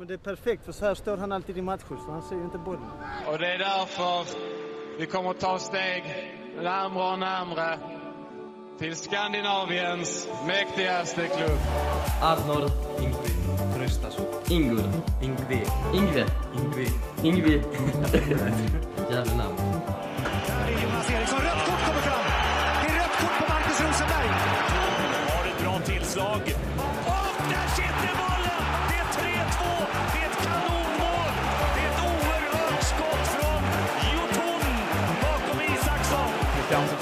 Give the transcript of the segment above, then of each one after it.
Men det är perfekt för så här står han alltid i matcher så han ser ju inte bollen. Och det är därför vi kommer att ta steg närmare och närmare till Skandinaviens mäktigaste klubb. Arnor Ingvi Tröstason Ingur Ingvi Ingve Ingvi Ingvi Jävla namn. Där är Jonas Eriksson. Rött kort kommer fram. Det är rött kort på Marcus Rosenberg. Har ett bra tillslag.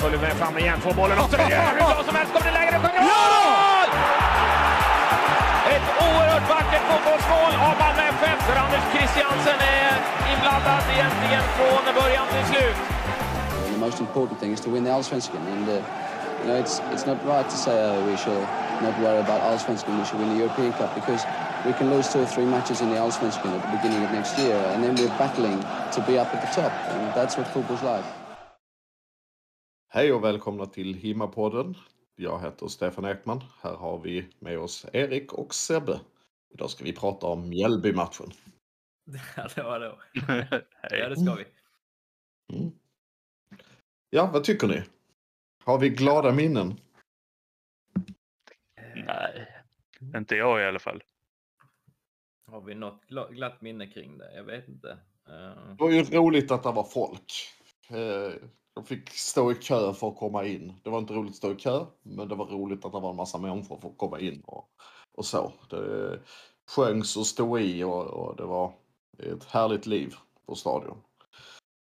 Följer med fram igen, får bollen och så är hur bra som helst. Kommer det läge, det sjunger mål! Ett oerhört vackert fotbollsmål av Malmö FF där Anders Christiansen är inblandad egentligen från början till slut. The most important thing is to win the Allsvenskan, and uh, you know it's it's not right to say uh, we should not worry about Allsvenskan. We should win the European Cup because we can lose two or three matches in the Allsvenskan at the beginning of next year, and then we're battling to be up at the top, and that's what football's like. Hej och välkomna till Himapodden. Jag heter Stefan Ekman. Här har vi med oss Erik och Sebbe. Idag ska vi prata om Mjällby-matchen. Hallå, hallå. Ja, det ska vi. Mm. Ja, vad tycker ni? Har vi glada minnen? Nej, inte jag i alla fall. Har vi något gla- glatt minne kring det? Jag vet inte. Eh, Det var ju roligt att det var folk. De fick stå i kö för att komma in. Det var inte roligt att stå i kö, men det var roligt att det var en massa människor för att komma in och, och så. Det sjöngs och stod i och, och det var ett härligt liv på stadion.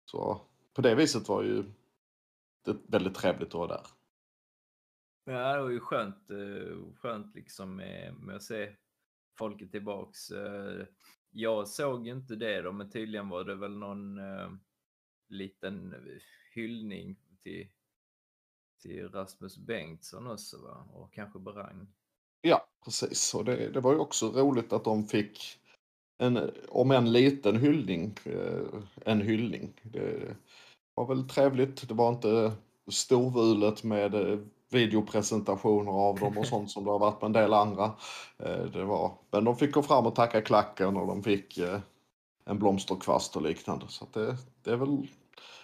Så på det viset var ju det väldigt trevligt att vara där. Ja, det var ju skönt, eh, skönt liksom med, med att se folket tillbaks. Eh, jag såg ju inte det då, men tydligen var det väl någon eh, liten hyllning till, till Rasmus Bengtsson också va? Och kanske Berang. Ja, precis. Och det, det var ju också roligt att de fick en, om en liten hyllning, eh, en hyllning. Det var väl trevligt. Det var inte storvulet med eh, videopresentationer av dem och sånt som det har varit med en del andra. Eh, Det var, men de fick gå fram och tacka klacken och de fick en blomsterkvast och liknande. Så det, det är väl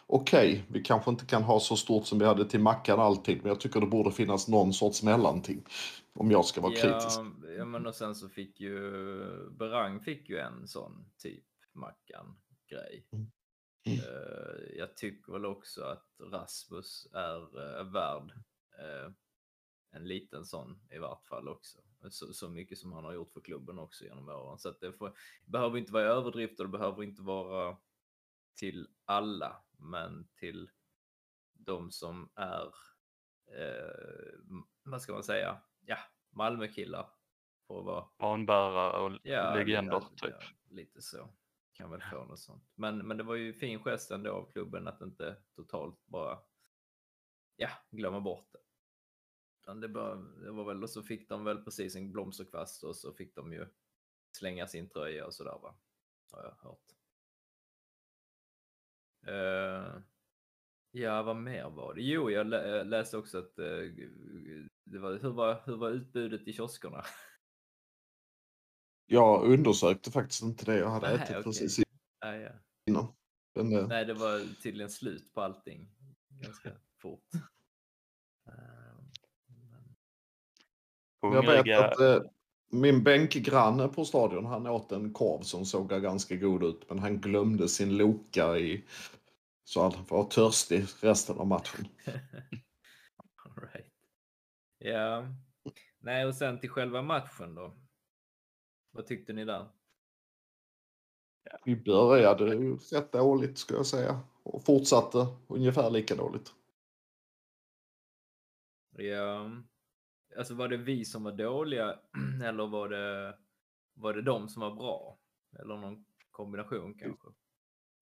okej. Vi kanske inte kan ha så stort som vi hade till Mackan alltid, men jag tycker det borde finnas någon sorts mellanting. Om jag ska vara kritisk. Ja, ja, men och sen så fick ju Berang fick ju en sån typ Mackan-grej. Mm. Eh, jag tycker väl också att Rasmus är värd eh, en liten sån i vart fall också. Så, så mycket som han har gjort för klubben också genom åren. Så att det får, behöver inte vara överdrift och det behöver inte vara till alla, men till de som är, eh, vad ska man säga, ja, Malmökillar. Vara Banbärare och Ja, legender, ja, typ. ja, lite så. Kan väl få något sånt. Men, men det var ju fin gest ändå av klubben att inte totalt bara ja, glömma bort det. Det, bara, det var väl, och så fick de väl precis en blomsterkvast och så fick de ju slänga sin tröja och sådär va. Har jag hört. Eh, ja, vad mer var det? Jo, jag jag läste också att eh, det var, hur, var, hur var utbudet i kioskerna? Jag undersökte faktiskt inte det. Jag hade Nej, ätit okej. precis Ja, ja. innan. Men, eh, Nej, det var tydligen slut på allting ganska fort. Eh, men- jag vet att eh, min bänkgranne på stadion, han åt en korv som såg ganska god ut. Men han glömde sin Loka i... Så han var törstig resten av matchen. All right. Ja, nej och sen till själva matchen då. Vad tyckte ni där? Vi började ju rätt dåligt ska jag säga. Och fortsatte ungefär lika dåligt. Ja, alltså var det vi som var dåliga eller var det, var det de som var bra? Eller någon kombination kanske?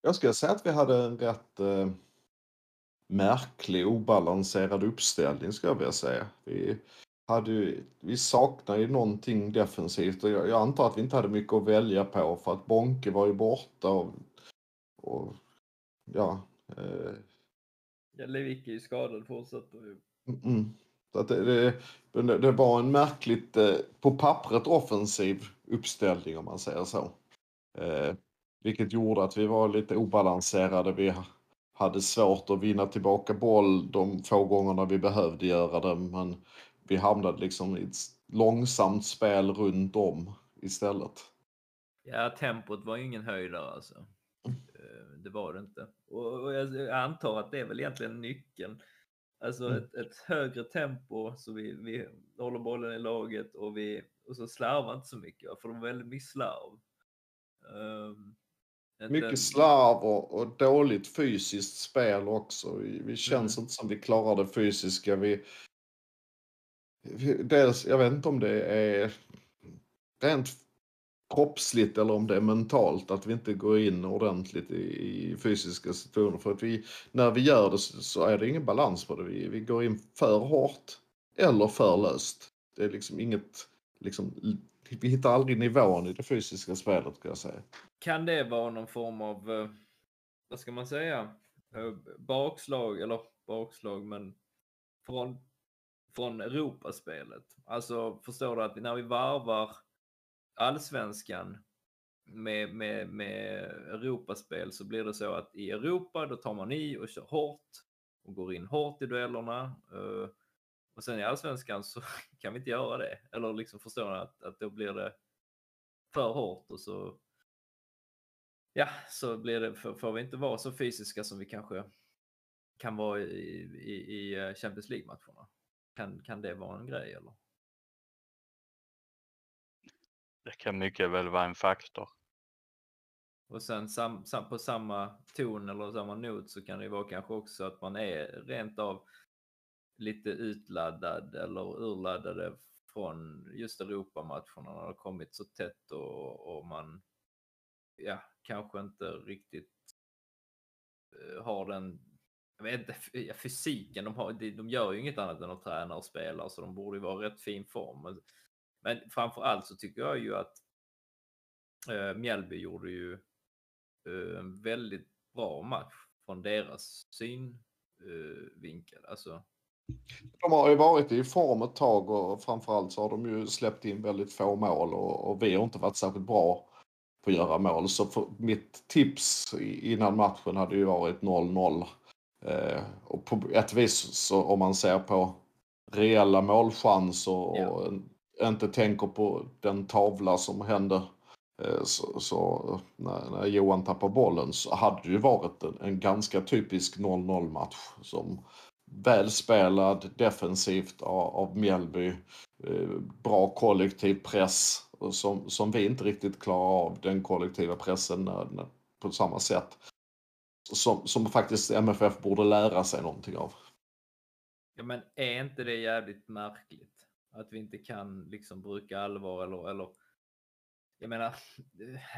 Jag skulle säga att vi hade en rätt eh, märklig, obalanserad uppställning skulle jag vilja säga. Vi, hade ju, vi saknar ju någonting defensivt och jag, jag antar att vi inte hade mycket att välja på för att Bonke var ju borta och, och ja. Eh, Ja, Lewicki är skadad fortsätter ju. mm, så att det, det, det, var en märkligt, eh, på pappret offensiv uppställning om man säger så. Eh, vilket gjorde att vi var lite obalanserade. Vi hade svårt att vinna tillbaka boll de få gångerna vi behövde göra det. Men vi hamnade liksom i ett långsamt spel runt om istället. Ja, tempot var ju ingen höjdare alltså. Eh, Det var det inte. Och jag antar att det är väl egentligen nyckeln. Alltså Mm. ett, ett högre tempo så vi, vi håller bollen i laget och, vi, och så slarvar inte så mycket. För det var väldigt mycket slarv. Inte- Mycket slarv och, och dåligt fysiskt spel också. Vi, vi känns Mm. inte som vi klarar det fysiska. Vi, vi, dels, jag vet inte om det är rent kroppsligt eller om det är mentalt att vi inte går in ordentligt i, i fysiska situationer. För att vi, när vi gör det så, så är det ingen balans på det. Vi, vi går in för hårt eller för löst. Det är liksom inget, liksom, vi hittar aldrig nivån i det fysiska spelet kan jag säga. Kan det vara någon form av, eh, vad ska man säga, eh, bakslag, eller bakslag, men från, från Europaspelet? Alltså förstår du att när vi varvar allsvenskan med, med, med Europaspel så blir det så att i Europa då tar man i och kör hårt och går in hårt i duellerna. Eh, och sen i allsvenskan så kan vi inte göra det. Eller liksom förstår ni att, att då blir det för hårt och så ja, så blir det, får, får vi inte vara så fysiska som vi kanske kan vara i, i, i eh, Champions League-matcherna. Kan, kan det vara en grej eller? Det kan mycket väl vara en faktor. Och sen sam, sam, på samma ton eller samma not så kan det ju vara kanske också att man är rent av lite utladdad eller urladdade från just Europamatcherna när det har kommit så tätt och, och man ja, kanske inte riktigt eh, har den jag vet inte, fysiken, de, har, de, de gör ju inget annat än att träna och spela så de borde ju vara i rätt fin form. Men, framför allt så tycker jag ju att eh, Mjällby gjorde ju eh, en väldigt bra match från deras synvinkel. alltså, De har ju varit i form ett tag och framförallt så har de ju släppt in väldigt få mål och, och vi har inte varit särskilt bra på att göra mål. Så för, mitt tips innan matchen hade ju varit 0-0. Eh, och på ett vis så om man ser på reella målchanser och Ja. en- inte tänker på den tavla som hände eh, så, så när, när Johan tappar bollen så hade det ju varit en, en ganska typisk 0-0 match som välspelad defensivt av, av Mjällby. Eh, bra kollektiv press som, som vi inte riktigt klarar av den kollektiva pressen när, när, på samma sätt. Som, som faktiskt MFF borde lära sig någonting av. Ja, men är inte det jävligt märkligt? Att vi inte kan liksom bruka allvar eller, eller jag menar,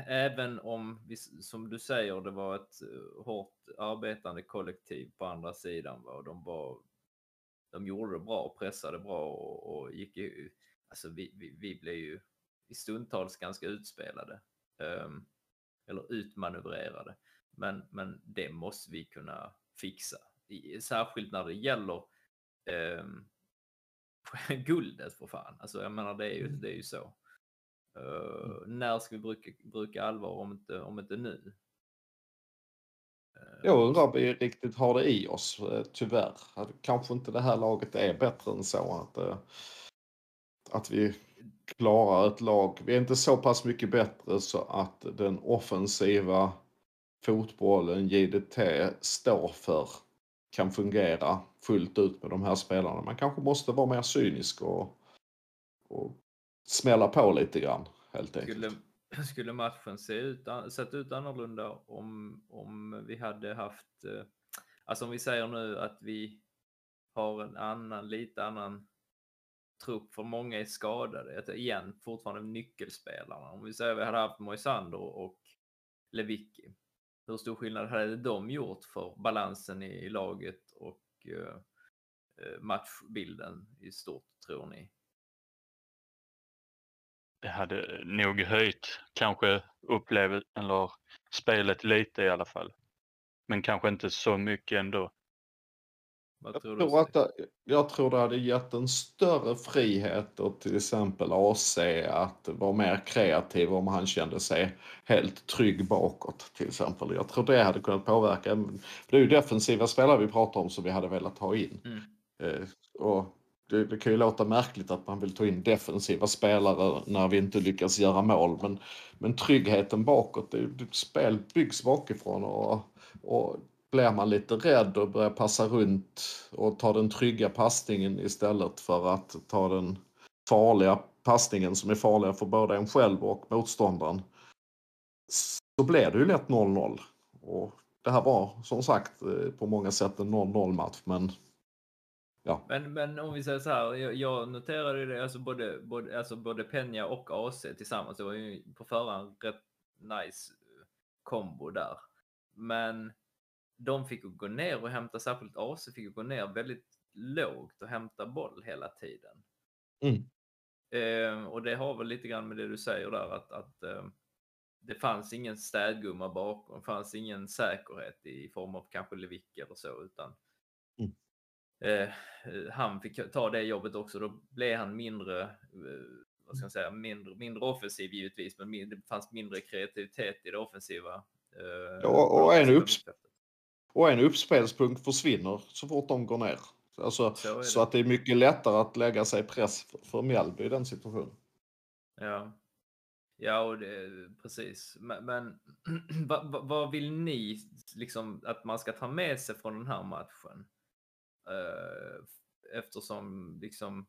även om, vi, som du säger, det var ett eh, hårt arbetande kollektiv på andra sidan. Va? Och de, var, de gjorde det bra, pressade bra och, och gick ju, alltså vi, vi, vi blev ju i stundtals ganska utspelade. Um, eller utmanövrerade. Men, men det måste vi kunna fixa. I, särskilt när det gäller um, guldet för fan. Alltså jag menar det är ju, det är ju så. Eh, när ska vi bruka, bruka allvar om inte, om inte nu? Eh, Jag undrar om vi riktigt har det i oss, eh, tyvärr. Att Kanske inte det här laget är bättre än så. Att, eh, att vi klarar ett lag. Vi är inte så pass mycket bättre så att den offensiva fotbollen JDT står för kan fungera fullt ut med de här spelarna. Man kanske måste vara mer cynisk och, och smälla på lite grann helt enkelt. Skulle, skulle matchen se ut, sett ut annorlunda om, om vi hade haft, eh, alltså om vi säger nu att vi har en annan, lite annan trupp för många är skadade. Att igen, fortfarande nyckelspelarna. Om vi säger att vi hade haft Moisander och Lewicki. Hur stor skillnad hade de gjort för balansen i laget och Eh, eh, matchbilden i stort, tror ni? Det hade nog höjt kanske upplevelsen eller spelet lite i alla fall. Men kanske inte så mycket ändå. Vad Jag tror tror, du? att det, jag tror det hade gett en större frihet åt till exempel AC att vara mer kreativ om han kände sig helt trygg bakåt till exempel. Jag tror det hade kunnat påverka. Det är ju defensiva spelare vi pratar om som vi hade velat ha in. Mm. Eh, och det, det kan ju låta märkligt att man vill ta in defensiva spelare när vi inte lyckas göra mål. Men, men tryggheten bakåt, det, det, spel byggs bakifrån och, och blir man lite rädd och börjar passa runt och ta den trygga passningen istället för att ta den farliga passningen som är farliga för både en själv och motståndaren. Så blir det ju lätt 0-0. Och det här var som sagt eh, på många sätt en 0-0 match men Men, men om vi säger så här, jag, jag noterade ju det, alltså både, både, alltså både Peña och AC tillsammans, det var ju på förhand rätt nice eh, kombo där. Men de fick gå ner och hämta, särskilt AC fick gå ner väldigt lågt och hämta boll hela tiden. Mm. Eh, och det har väl lite grann med det du säger där att, att eh, det fanns ingen städgumma bakom, det fanns ingen säkerhet i form av kanske Lewicki eller så, utan Mm. eh, han fick ta det jobbet också. Då blev han mindre, eh, vad ska jag säga, mindre, mindre offensiv givetvis, men det fanns mindre kreativitet i det offensiva. Eh, och, och, en offensiva upps- mittfältet. Och en uppspelspunkt försvinner så fort de går ner. Alltså, Så så att det är mycket lättare att lägga sig press för, för Mjällby i den situationen. Ja. Ja, och det, precis. Men, men vad, vad- vad vill ni liksom att man ska ta med sig från den här matchen? Eh, eftersom liksom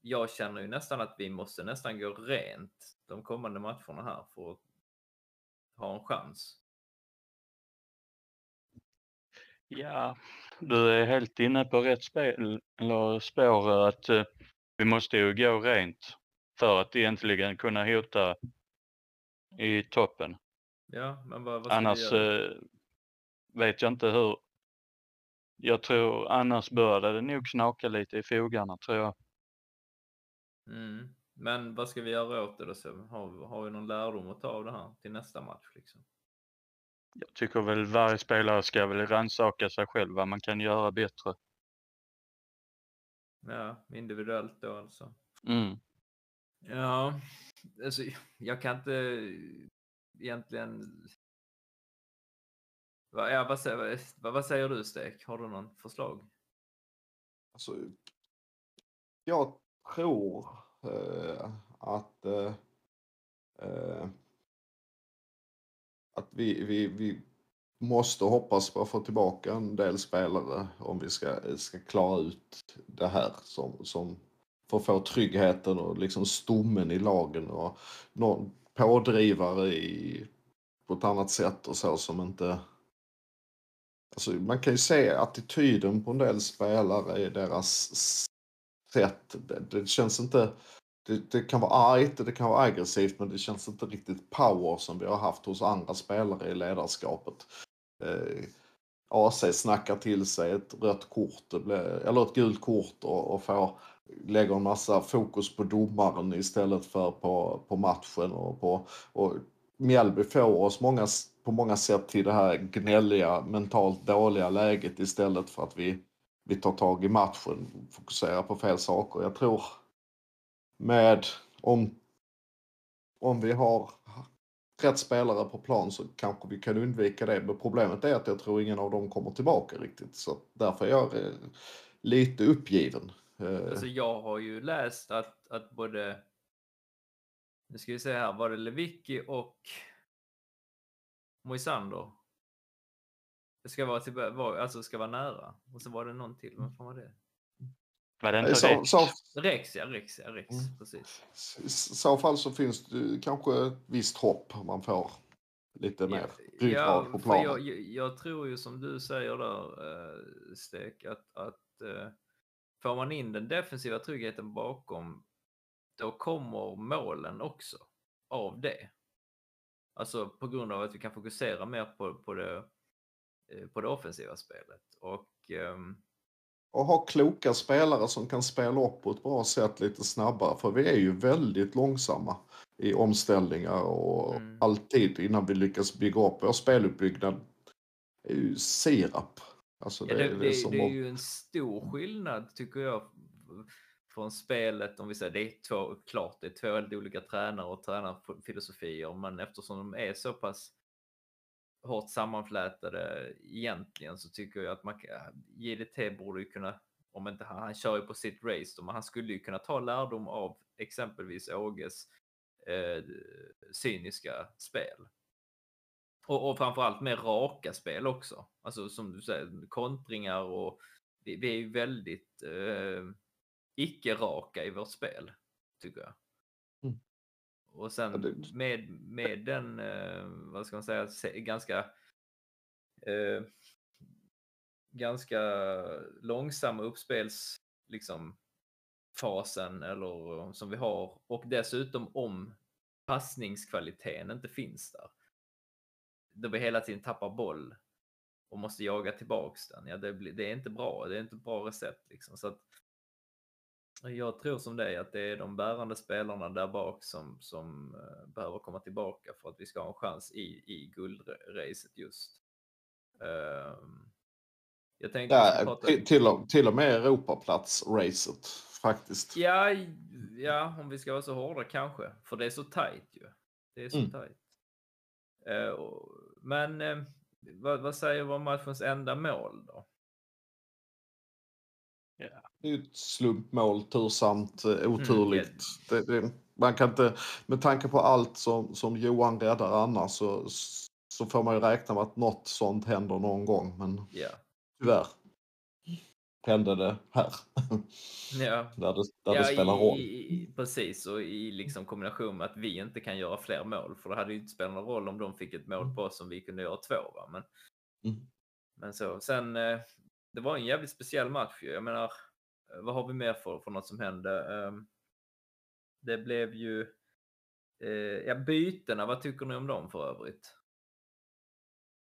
jag känner ju nästan att vi måste nästan gå rent de kommande matcherna här för att ha en chans. Ja, du är helt inne på rätt spel, eller spår att eh, vi måste ju gå rent för att egentligen kunna hota i toppen. Ja, men vad, vad Annars eh, vet jag inte hur. Jag tror annars började det nog knaka lite i fogarna tror jag. Mm. Men vad ska vi göra åt det då? Har, har vi någon lärdom att ta av det här till nästa match? Liksom? Jag tycker väl varje spelare ska väl rannsaka sig själv vad man kan göra bättre. Ja, individuellt då alltså. Mm. Ja, alltså jag kan inte egentligen... Va- Ja, vad, säger, vad, vad säger du Stek? Har du någon förslag? Alltså, jag tror eh, att eh, eh, att vi, vi, vi måste hoppas på att få tillbaka en del spelare om vi ska, ska klara ut det här som, som för att få tryggheten och liksom stommen i lagen och någon pådrivare i, på ett annat sätt och så som inte Alltså, man kan ju se attityden på en del spelare i deras sätt. Det, det känns inte... Det, det kan vara argt, det kan vara aggressivt men det känns inte riktigt power som vi har haft hos andra spelare i ledarskapet. Eh, AC snackar till sig ett rött kort, blir, eller ett gult kort och, och får, lägger en massa fokus på domaren istället för på, på matchen. Och på, och Mjällby får oss många, på många sätt till det här gnälliga, mentalt dåliga läget istället för att vi, vi tar tag i matchen, fokuserar på fel saker. Jag tror med om, om vi har rätt spelare på plan så kanske vi kan undvika det. Men problemet är att jag tror ingen av dem kommer tillbaka riktigt. Så därför är jag eh, lite uppgiven. Eh, alltså jag har ju läst att, att både... Nu ska vi se här, var det Lewicki och Moisander? Det ska vara, till, var, alltså ska vara nära. Och så var det någon till, vem fan var det? Var det I inte så, Rex? så, Rex, ja, Rex, ja, Rex, Mm. precis. I så fall så finns det kanske ett visst hopp man får lite mer ryggrad på för planen. jag, jag, tror ju som du säger där, uh, Stek, att, att uh, får man in den defensiva tryggheten bakom, då kommer målen också av det. Alltså på grund av att vi kan fokusera mer på, på, det, eh, på det offensiva spelet. Och ehm, Och ha kloka spelare som kan spela upp på ett bra sätt lite snabbare. För vi är ju väldigt långsamma i omställningar och Mm. alltid innan vi lyckas bygga upp vår speluppbyggnad är ju sirap. Alltså Ja, det, det, det är att- ju en stor skillnad tycker jag från spelet. Om vi säger det är två, klart det är två helt olika tränare och tränarfilosofier, men eftersom de är så pass hårt sammanflätade egentligen så tycker jag att man, JDT borde ju kunna, om inte han, han kör ju på sitt race då, men han skulle ju kunna ta lärdom av exempelvis Åges eh, cyniska spel. Och, och framförallt med raka spel också. Alltså som du säger, kontringar och vi, vi är ju väldigt eh, icke-raka i vårt spel, tycker jag. Och sen med, med den, eh, vad ska man säga, ganska eh, ganska långsamma uppspels liksom fasen eller som vi har och dessutom om passningskvaliteten inte finns där. Då vi hela tiden tappar boll och måste jaga tillbaks den. Ja, det, blir, det är inte bra. Det är inte ett bra recept liksom. Så att jag tror som dig att det är de bärande spelarna där bak som, som eh, behöver komma tillbaka för att vi ska ha en chans i, i guldracet just. Ehm, jag skulle Ja, prata- till, till, och, till och med Europaplats-racet faktiskt. Ja, ja, om vi ska vara så hårda kanske. För det är så tajt ju. Det är så Mm. tajt. Eh, men eh, vad, vad säger vi om matchens enda mål då? Det är ju ett slumpmål, tursamt, eh, oturligt. Mm, det, det, man kan inte, med tanke på allt som, som Johan räddar annars så, så får man ju räkna med att något sånt händer någon gång. Men Ja. tyvärr hände det här. Ja. där det, där ja, det spelar roll. I, precis, och i liksom kombination med att vi inte kan göra fler mål. För det hade ju inte spelat någon roll om de fick ett mål på oss som vi kunde göra två. Va? Men, Mm. men så, sen, eh, det var en jävligt speciell match. ju. Jag menar, eh, vad har vi mer för, för något som hände? Ehm, Det blev ju, eh, ja bytena, vad tycker ni om dem för övrigt?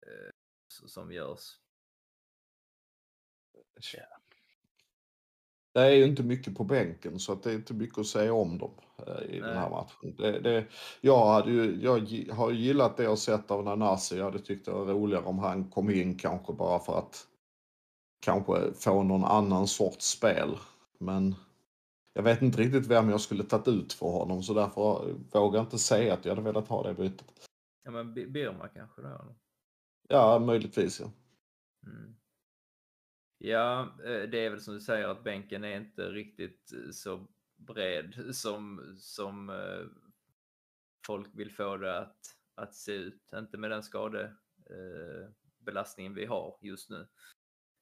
Eh, Som görs. Det är ju inte mycket på bänken så att det är inte mycket att säga om dem i den här Nej. matchen. Det, det, jag, hade ju, jag har gillat det jag sett av Nanasi. Jag hade tyckt det var roligare om han kom in kanske bara för att kanske få någon annan sorts spel. Men jag vet inte riktigt vem jag skulle tagit ut för honom så därför vågar jag inte säga att jag hade velat ha det bytet. Ja men Bi- Birma kanske då? Ja, möjligtvis ja. Mm. Ja, eh, det är väl som du säger att bänken är inte riktigt eh, så bred som, som eh, folk vill få det att, att se ut. Inte med den skadebelastningen belastningen vi har just nu.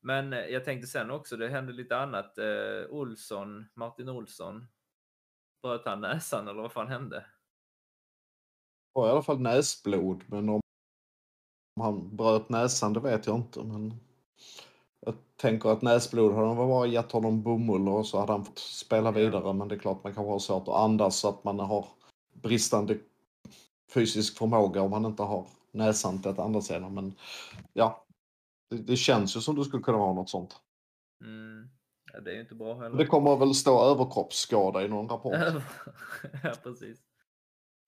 Men eh, jag tänkte sen också, det hände lite annat. Eh, Olsson, Martin Olsson, bröt han näsan eller vad fan hände? Det var i alla fall näsblod men om han bröt näsan det vet jag inte. Men jag tänker att näsblod hade han bara gett honom bomull och så hade han fått spela vidare. Men det är klart man kanske har svårt att andas så att man har bristande fysisk förmåga om man inte har näsan till att andas genom. Men ja, det, det känns ju som det skulle kunna vara något sånt. Mm. Ja, det är ju inte bra heller. Det kommer väl stå överkroppsskada i någon rapport. ja, precis.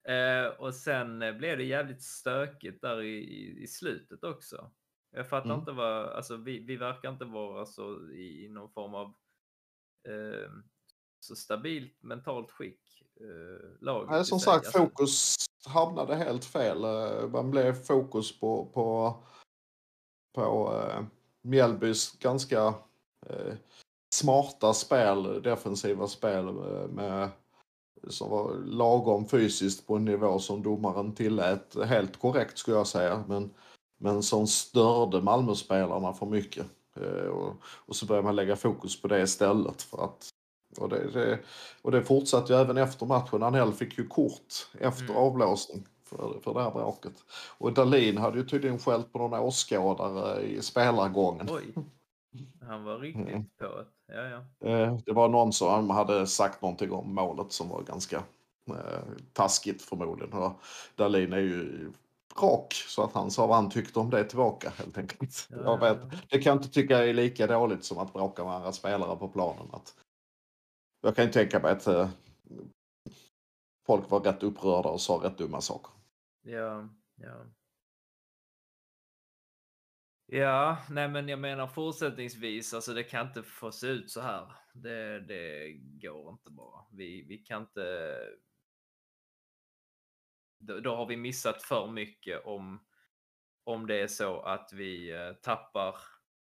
Eh, och sen eh, blev det jävligt stökigt där i, i, i slutet också. Jag fattar Mm. inte vad, alltså vi, vi verkar inte vara så i, i någon form av eh, så stabilt mentalt skick. Eh, laget Nej, som sagt, Alltså, fokus hamnade helt fel. Eh, Man blev fokus på, på, på eh, Mjällbys ganska eh, smarta spel, defensiva spel eh, med, som var lagom fysiskt på en nivå som domaren tillät. Helt korrekt skulle jag säga, men, men som störde Malmöspelarna för mycket. Eh, och, och så började man lägga fokus på det istället. För att, och, det, det, och det fortsatte ju även efter matchen. Anel fick ju kort efter Mm. avblåsning för, för det här bråket. Och Dalin hade ju tydligen skällt på någon åskådare i spelargången. Oj, han var riktigt Mm. på det. Ja, ja. Eh, Det var någon som hade sagt någonting om målet som var ganska eh, taskigt förmodligen. Och Dalin är ju rak så att han sa vad han tyckte om det tillbaka helt enkelt. Ja, Jag vet, det kan jag inte tycka är lika dåligt som att bråka med andra spelare på planen. Att, jag kan ju tänka mig att eh, folk var rätt upprörda och sa rätt dumma saker. Ja, ja. Ja, nej men jag menar fortsättningsvis, alltså det kan inte få se ut så här. Det, det går inte bara. Vi, vi kan inte... Då, då har vi missat för mycket om, om det är så att vi eh, tappar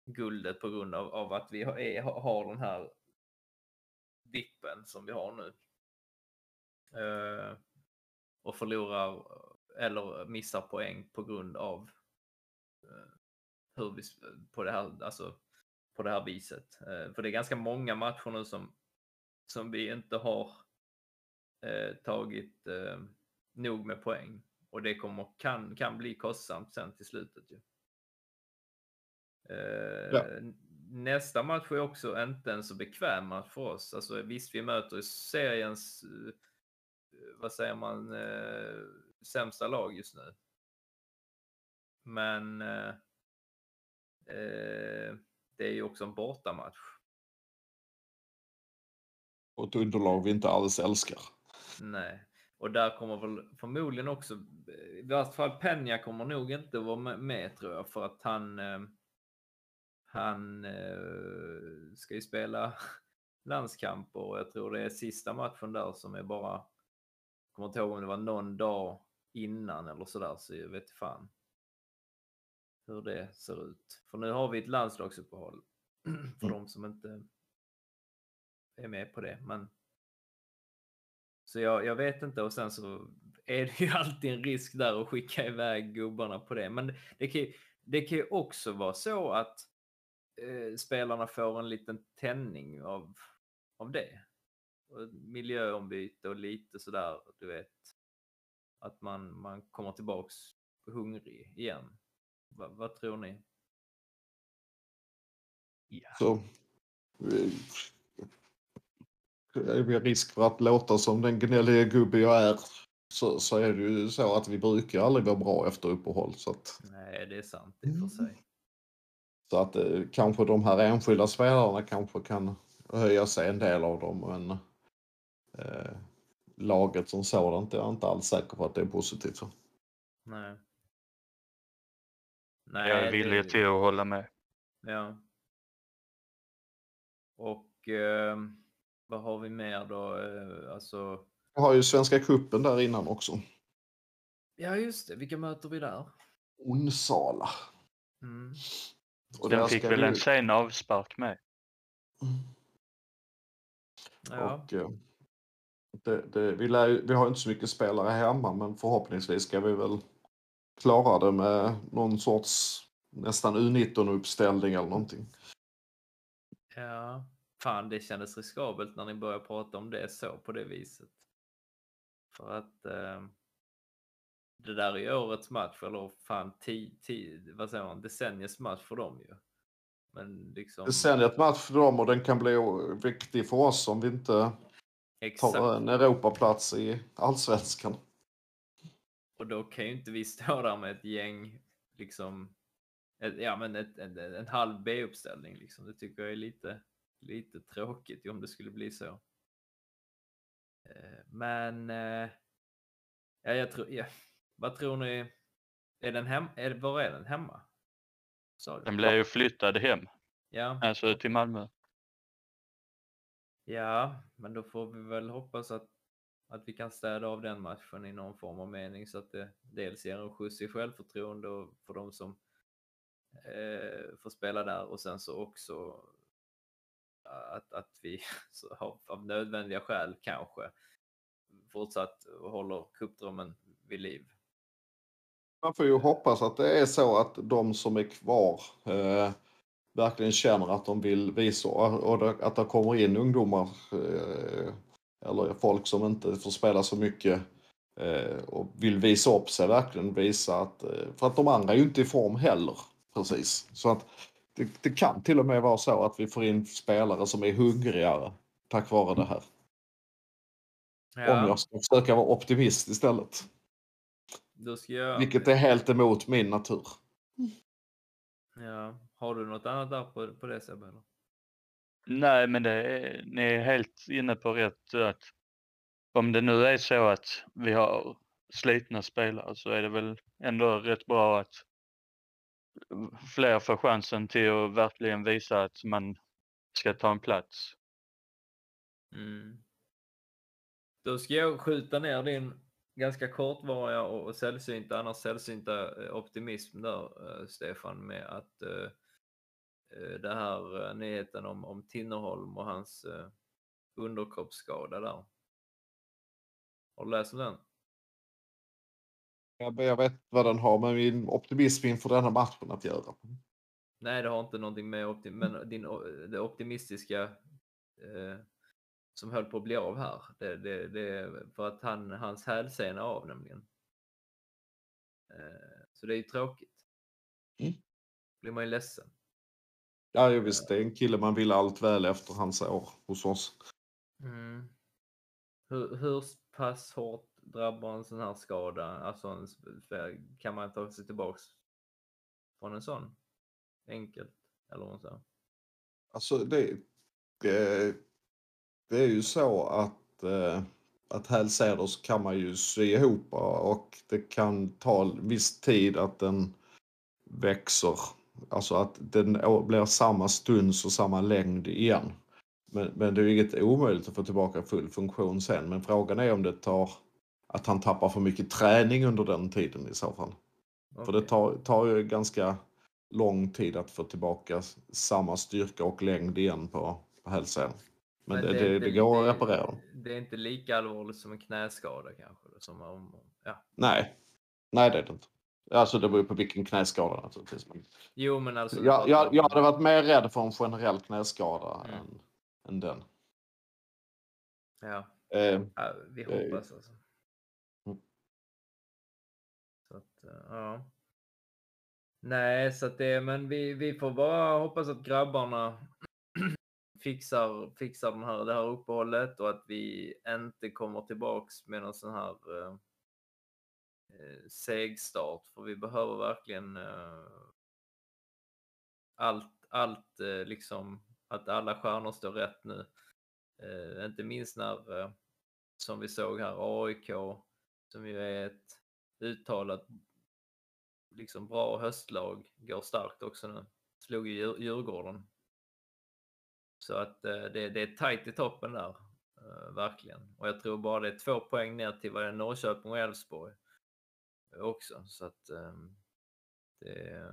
guldet på grund av, av att vi har, är, har den här dippen som vi har nu. Uh, och förlorar eller missar poäng på grund av eh, hur vi, på, det här, alltså, på det här viset. Eh, för det är ganska många matcher nu som, som vi inte har eh, tagit eh, nog med poäng. Och det kommer, kan, kan bli kostsamt sen till slutet. Ju. Eh, Ja. Nästa match är också inte en så bekväm match för oss. Alltså, visst, vi möter seriens, eh, vad säger man, sämsta lag just nu. Men eh, eh, det är ju också en bortamatch. Och ett underlag vi inte alls älskar. Nej, och där kommer väl förmodligen också, i vart fall Peña kommer nog inte att vara med, tror jag, för att han, eh, han eh, ska ju spela landskamper och jag tror det är sista matchen där som är bara, kommer inte ihåg om det var någon dag innan eller sådär, så jag vet fan hur det ser ut. För nu har vi ett landslagsuppehåll för de som inte är med på det. Men så jag, jag vet inte och sen så är det ju alltid en risk där att skicka iväg gubbarna på det. Men det kan ju, det kan ju också vara så att eh, spelarna får en liten tändning av, av det. Och miljöombyte och lite sådär, du vet. Att man, man kommer tillbaks hungrig igen. Va, vad tror ni? Så eh, är det risk för att låta som den gnälliga gubbe jag är så, så är det ju så att vi brukar aldrig vara bra efter uppehåll. Så att, Nej, det är sant i och för sig. så att eh, kanske de här enskilda spelarna kanske kan höja sig en del av dem. Men eh, laget som sådant är jag inte alls säker på att det är positivt. för. Nej. Jag är villig det- till att hålla med. Ja. Och eh, vad har vi mer då? Eh, alltså, Jag har ju Svenska cupen där innan också. ja just det, vilka möter vi där? Onsala. Mm. Och Den fick väl vi- en sen avspark med. Ja. Och, eh, det, det, vi, lär, vi har inte så mycket spelare hemma men förhoppningsvis ska vi väl klara det med någon sorts nästan U19-uppställning eller någonting. ja. Fan, det kändes riskabelt när ni började prata om det så på det viset. För att eh, det där är årets match, eller fan, ti, ti, vad säger man, decenniets match för dem ju. Men liksom... Ett match för dem och den kan bli viktig för oss om vi inte Exakt. tar en Europaplats i allsvenskan. Och då kan ju inte vi stå där med ett gäng, liksom, ett, ja men ett, ett, en halv B-uppställning liksom. Det tycker jag är lite, lite tråkigt om det skulle bli så. Eh, Men, eh, ja jag tror, ja. vad tror ni? Är den hem, är, var är den hemma? Den blev ju flyttad hem, Ja, alltså till Malmö ja, men då får vi väl hoppas att, att vi kan städa av den matchen i någon form av mening så att det dels ger en skjuts i självförtroende för de som eh, får spela där och sen så också att, att vi så har, av nödvändiga skäl kanske fortsatt håller cupdrömmen vid liv. Man får ju hoppas att det är så att de som är kvar eh, verkligen känner att de vill visa och att det kommer in ungdomar eh, eller folk som inte får spela så mycket eh, och vill visa upp sig verkligen. Visa att, eh, för att de andra är ju inte i form heller. Precis. Så att det, det kan till och med vara så att vi får in spelare som är hungrigare tack vare det här. Om jag ska försöka vara optimist istället. Jag... Vilket är helt emot min natur. Ja. Har du något annat där på, på det Sebbe? Nej, men det är, ni är helt inne på rätt att om det nu är så att vi har slitna spelare så är det väl ändå rätt bra att fler får chansen till att verkligen visa att man ska ta en plats. Mm. Då ska jag skjuta ner din ganska kortvariga och sällsynta, annars sällsynta eh, optimism där, eh, Stefan, med att eh, det här eh, nyheten om, om Tinnerholm och hans eh, underkroppsskada där. Har du läst om den? Jag, jag vet vad den har med min optimism inför denna matchen att göra. Nej, det har inte någonting med optim men din, det optimistiska eh, som höll på att bli av här. Det, det, det är för att han, hans hälsena är av nämligen. Eh, så det är ju tråkigt. Mm. blir man ju ledsen. Ja, ju visst, det är en kille man vill allt väl efter hans år hos oss. Mm. Hur, hur pass hårt drabbar en sån här skada? Alltså en, kan man ta sig tillbaks från en sån? Enkelt, eller vad säger. Alltså det, det, det är ju så att, eh, att hälsedor så kan man ju sy ihop och det kan ta viss tid att den växer. Alltså att den blir samma stuns och samma längd igen. Men, men det är ju inget omöjligt att få tillbaka full funktion sen. Men frågan är om det tar att han tappar för mycket träning under den tiden i så fall. För det tar, tar ju ganska lång tid att få tillbaka samma styrka och längd igen på, på hälsan. Men, det, det, det, går att reparera dem. Det är inte lika allvarligt som en knäskada kanske? Som om, ja. Nej, nej det är det inte. Alltså det beror på vilken knäskada naturligtvis. Men Jo, men alltså. jag, jag, jag hade varit mer rädd för en generell knäskada Mm. än, än den. Ja, Eh, ja vi eh, hoppas alltså. Mm. Så att, eh, ja. Nej, så att det, men vi, vi får bara hoppas att grabbarna fixar, fixar den här, det här uppehållet och att vi inte kommer tillbaks med någon sån här eh, eh, Eh, segstart. För vi behöver verkligen eh, allt, allt eh, liksom, att alla stjärnor står rätt nu. Eh, inte minst när, eh, som vi såg här, AIK, som ju är ett uttalat liksom bra höstlag, går starkt också nu. Slog ju Djurgården. Så att eh, det, det är tajt i toppen där, eh, verkligen. Och jag tror bara det är två poäng ner till vad det är Norrköping och Elfsborg också. Så att eh, det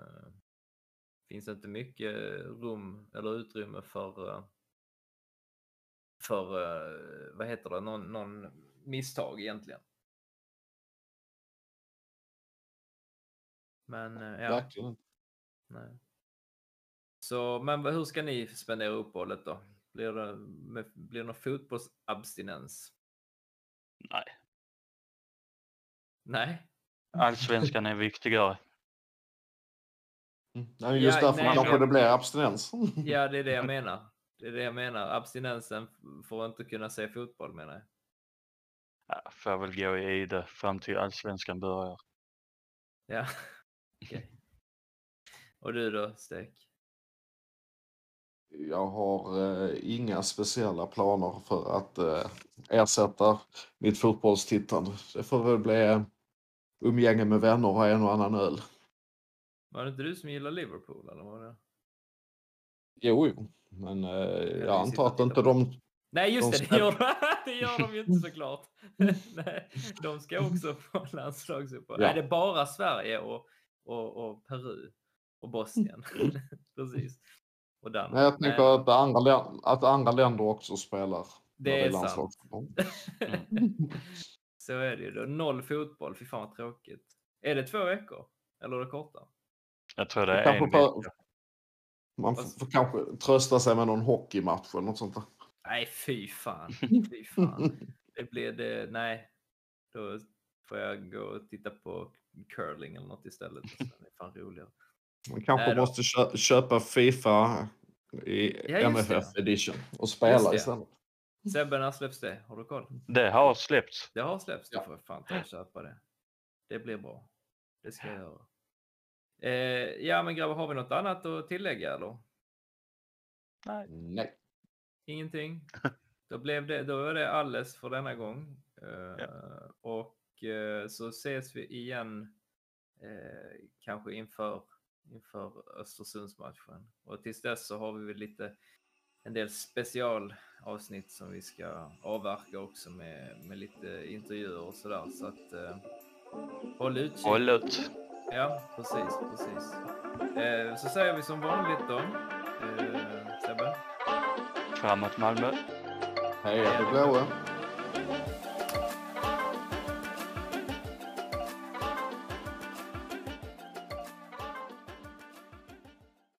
finns inte mycket rum eller utrymme för eh, för, eh, vad heter det, någon, någon misstag egentligen. Men eh, ja, Verkligen. nej. Så, men hur ska ni spendera uppehållet då? Blir det, med, blir det någon fotbollsabstinens? Nej, Nej? Allsvenskan är viktigare. Mm. Nej, just Ja, därför nej, kanske det blir abstinens. Ja, det är det jag menar. Det är det jag menar. Abstinensen får inte kunna se fotboll menar jag. Ja, får väl gå i det fram till allsvenskan börjar. Ja, okej. Och du då, Stek? Jag har eh, inga speciella planer för att eh, ersätta mitt fotbollstittande. Det får väl bli eh, umgänge med vänner och en och annan öl. Var det inte du som gillar Liverpool eller var det? Jo, jo. Men eh, jag sitta antar att inte de... Nej, just De det, det gör, de- det gör de ju inte såklart. Nej, de ska också på landslagsuppehåll. Ja. Nej, det är bara Sverige och, och, och Peru och Bosnien. Precis. Och Danmark. Nej, jag tänker att andra, att andra länder också spelar. det är sant. Så är det ju. Då. Noll fotboll, fy fan vad tråkigt. Är det två veckor? Eller är det korta? Jag tror det är en vecka. Man får, får kanske trösta sig med någon hockeymatch eller något sånt där. Nej, fy fan. Fy fan. Det blir det, nej. Då får jag gå och titta på curling eller något istället. Det är fan roligare. Man kanske Nej måste kö- köpa Fifa i Ja, MFF det. edition och spela istället. Sebbe, när släpps det? Har du koll? Det har släppts. Det har släppts, då Ja. får jag fan ta och köpa det. Det blir bra. Det ska jag göra. Eh, ja, men grabbar, har vi något annat att tillägga eller? Nej. Ingenting? Då, blev det, då är det alles för denna gång. Eh, Och eh, så ses vi igen eh, kanske inför inför Östersundsmatchen. Och tills dess så har vi väl lite en del specialavsnitt som vi ska avverka också med, med lite intervjuer och sådär. Så att eh, håll utkik. Håll ut. Ja, precis, precis. Eh, så säger vi som vanligt då. Eh, Sebbe? Framåt Malmö. Heja det blåa.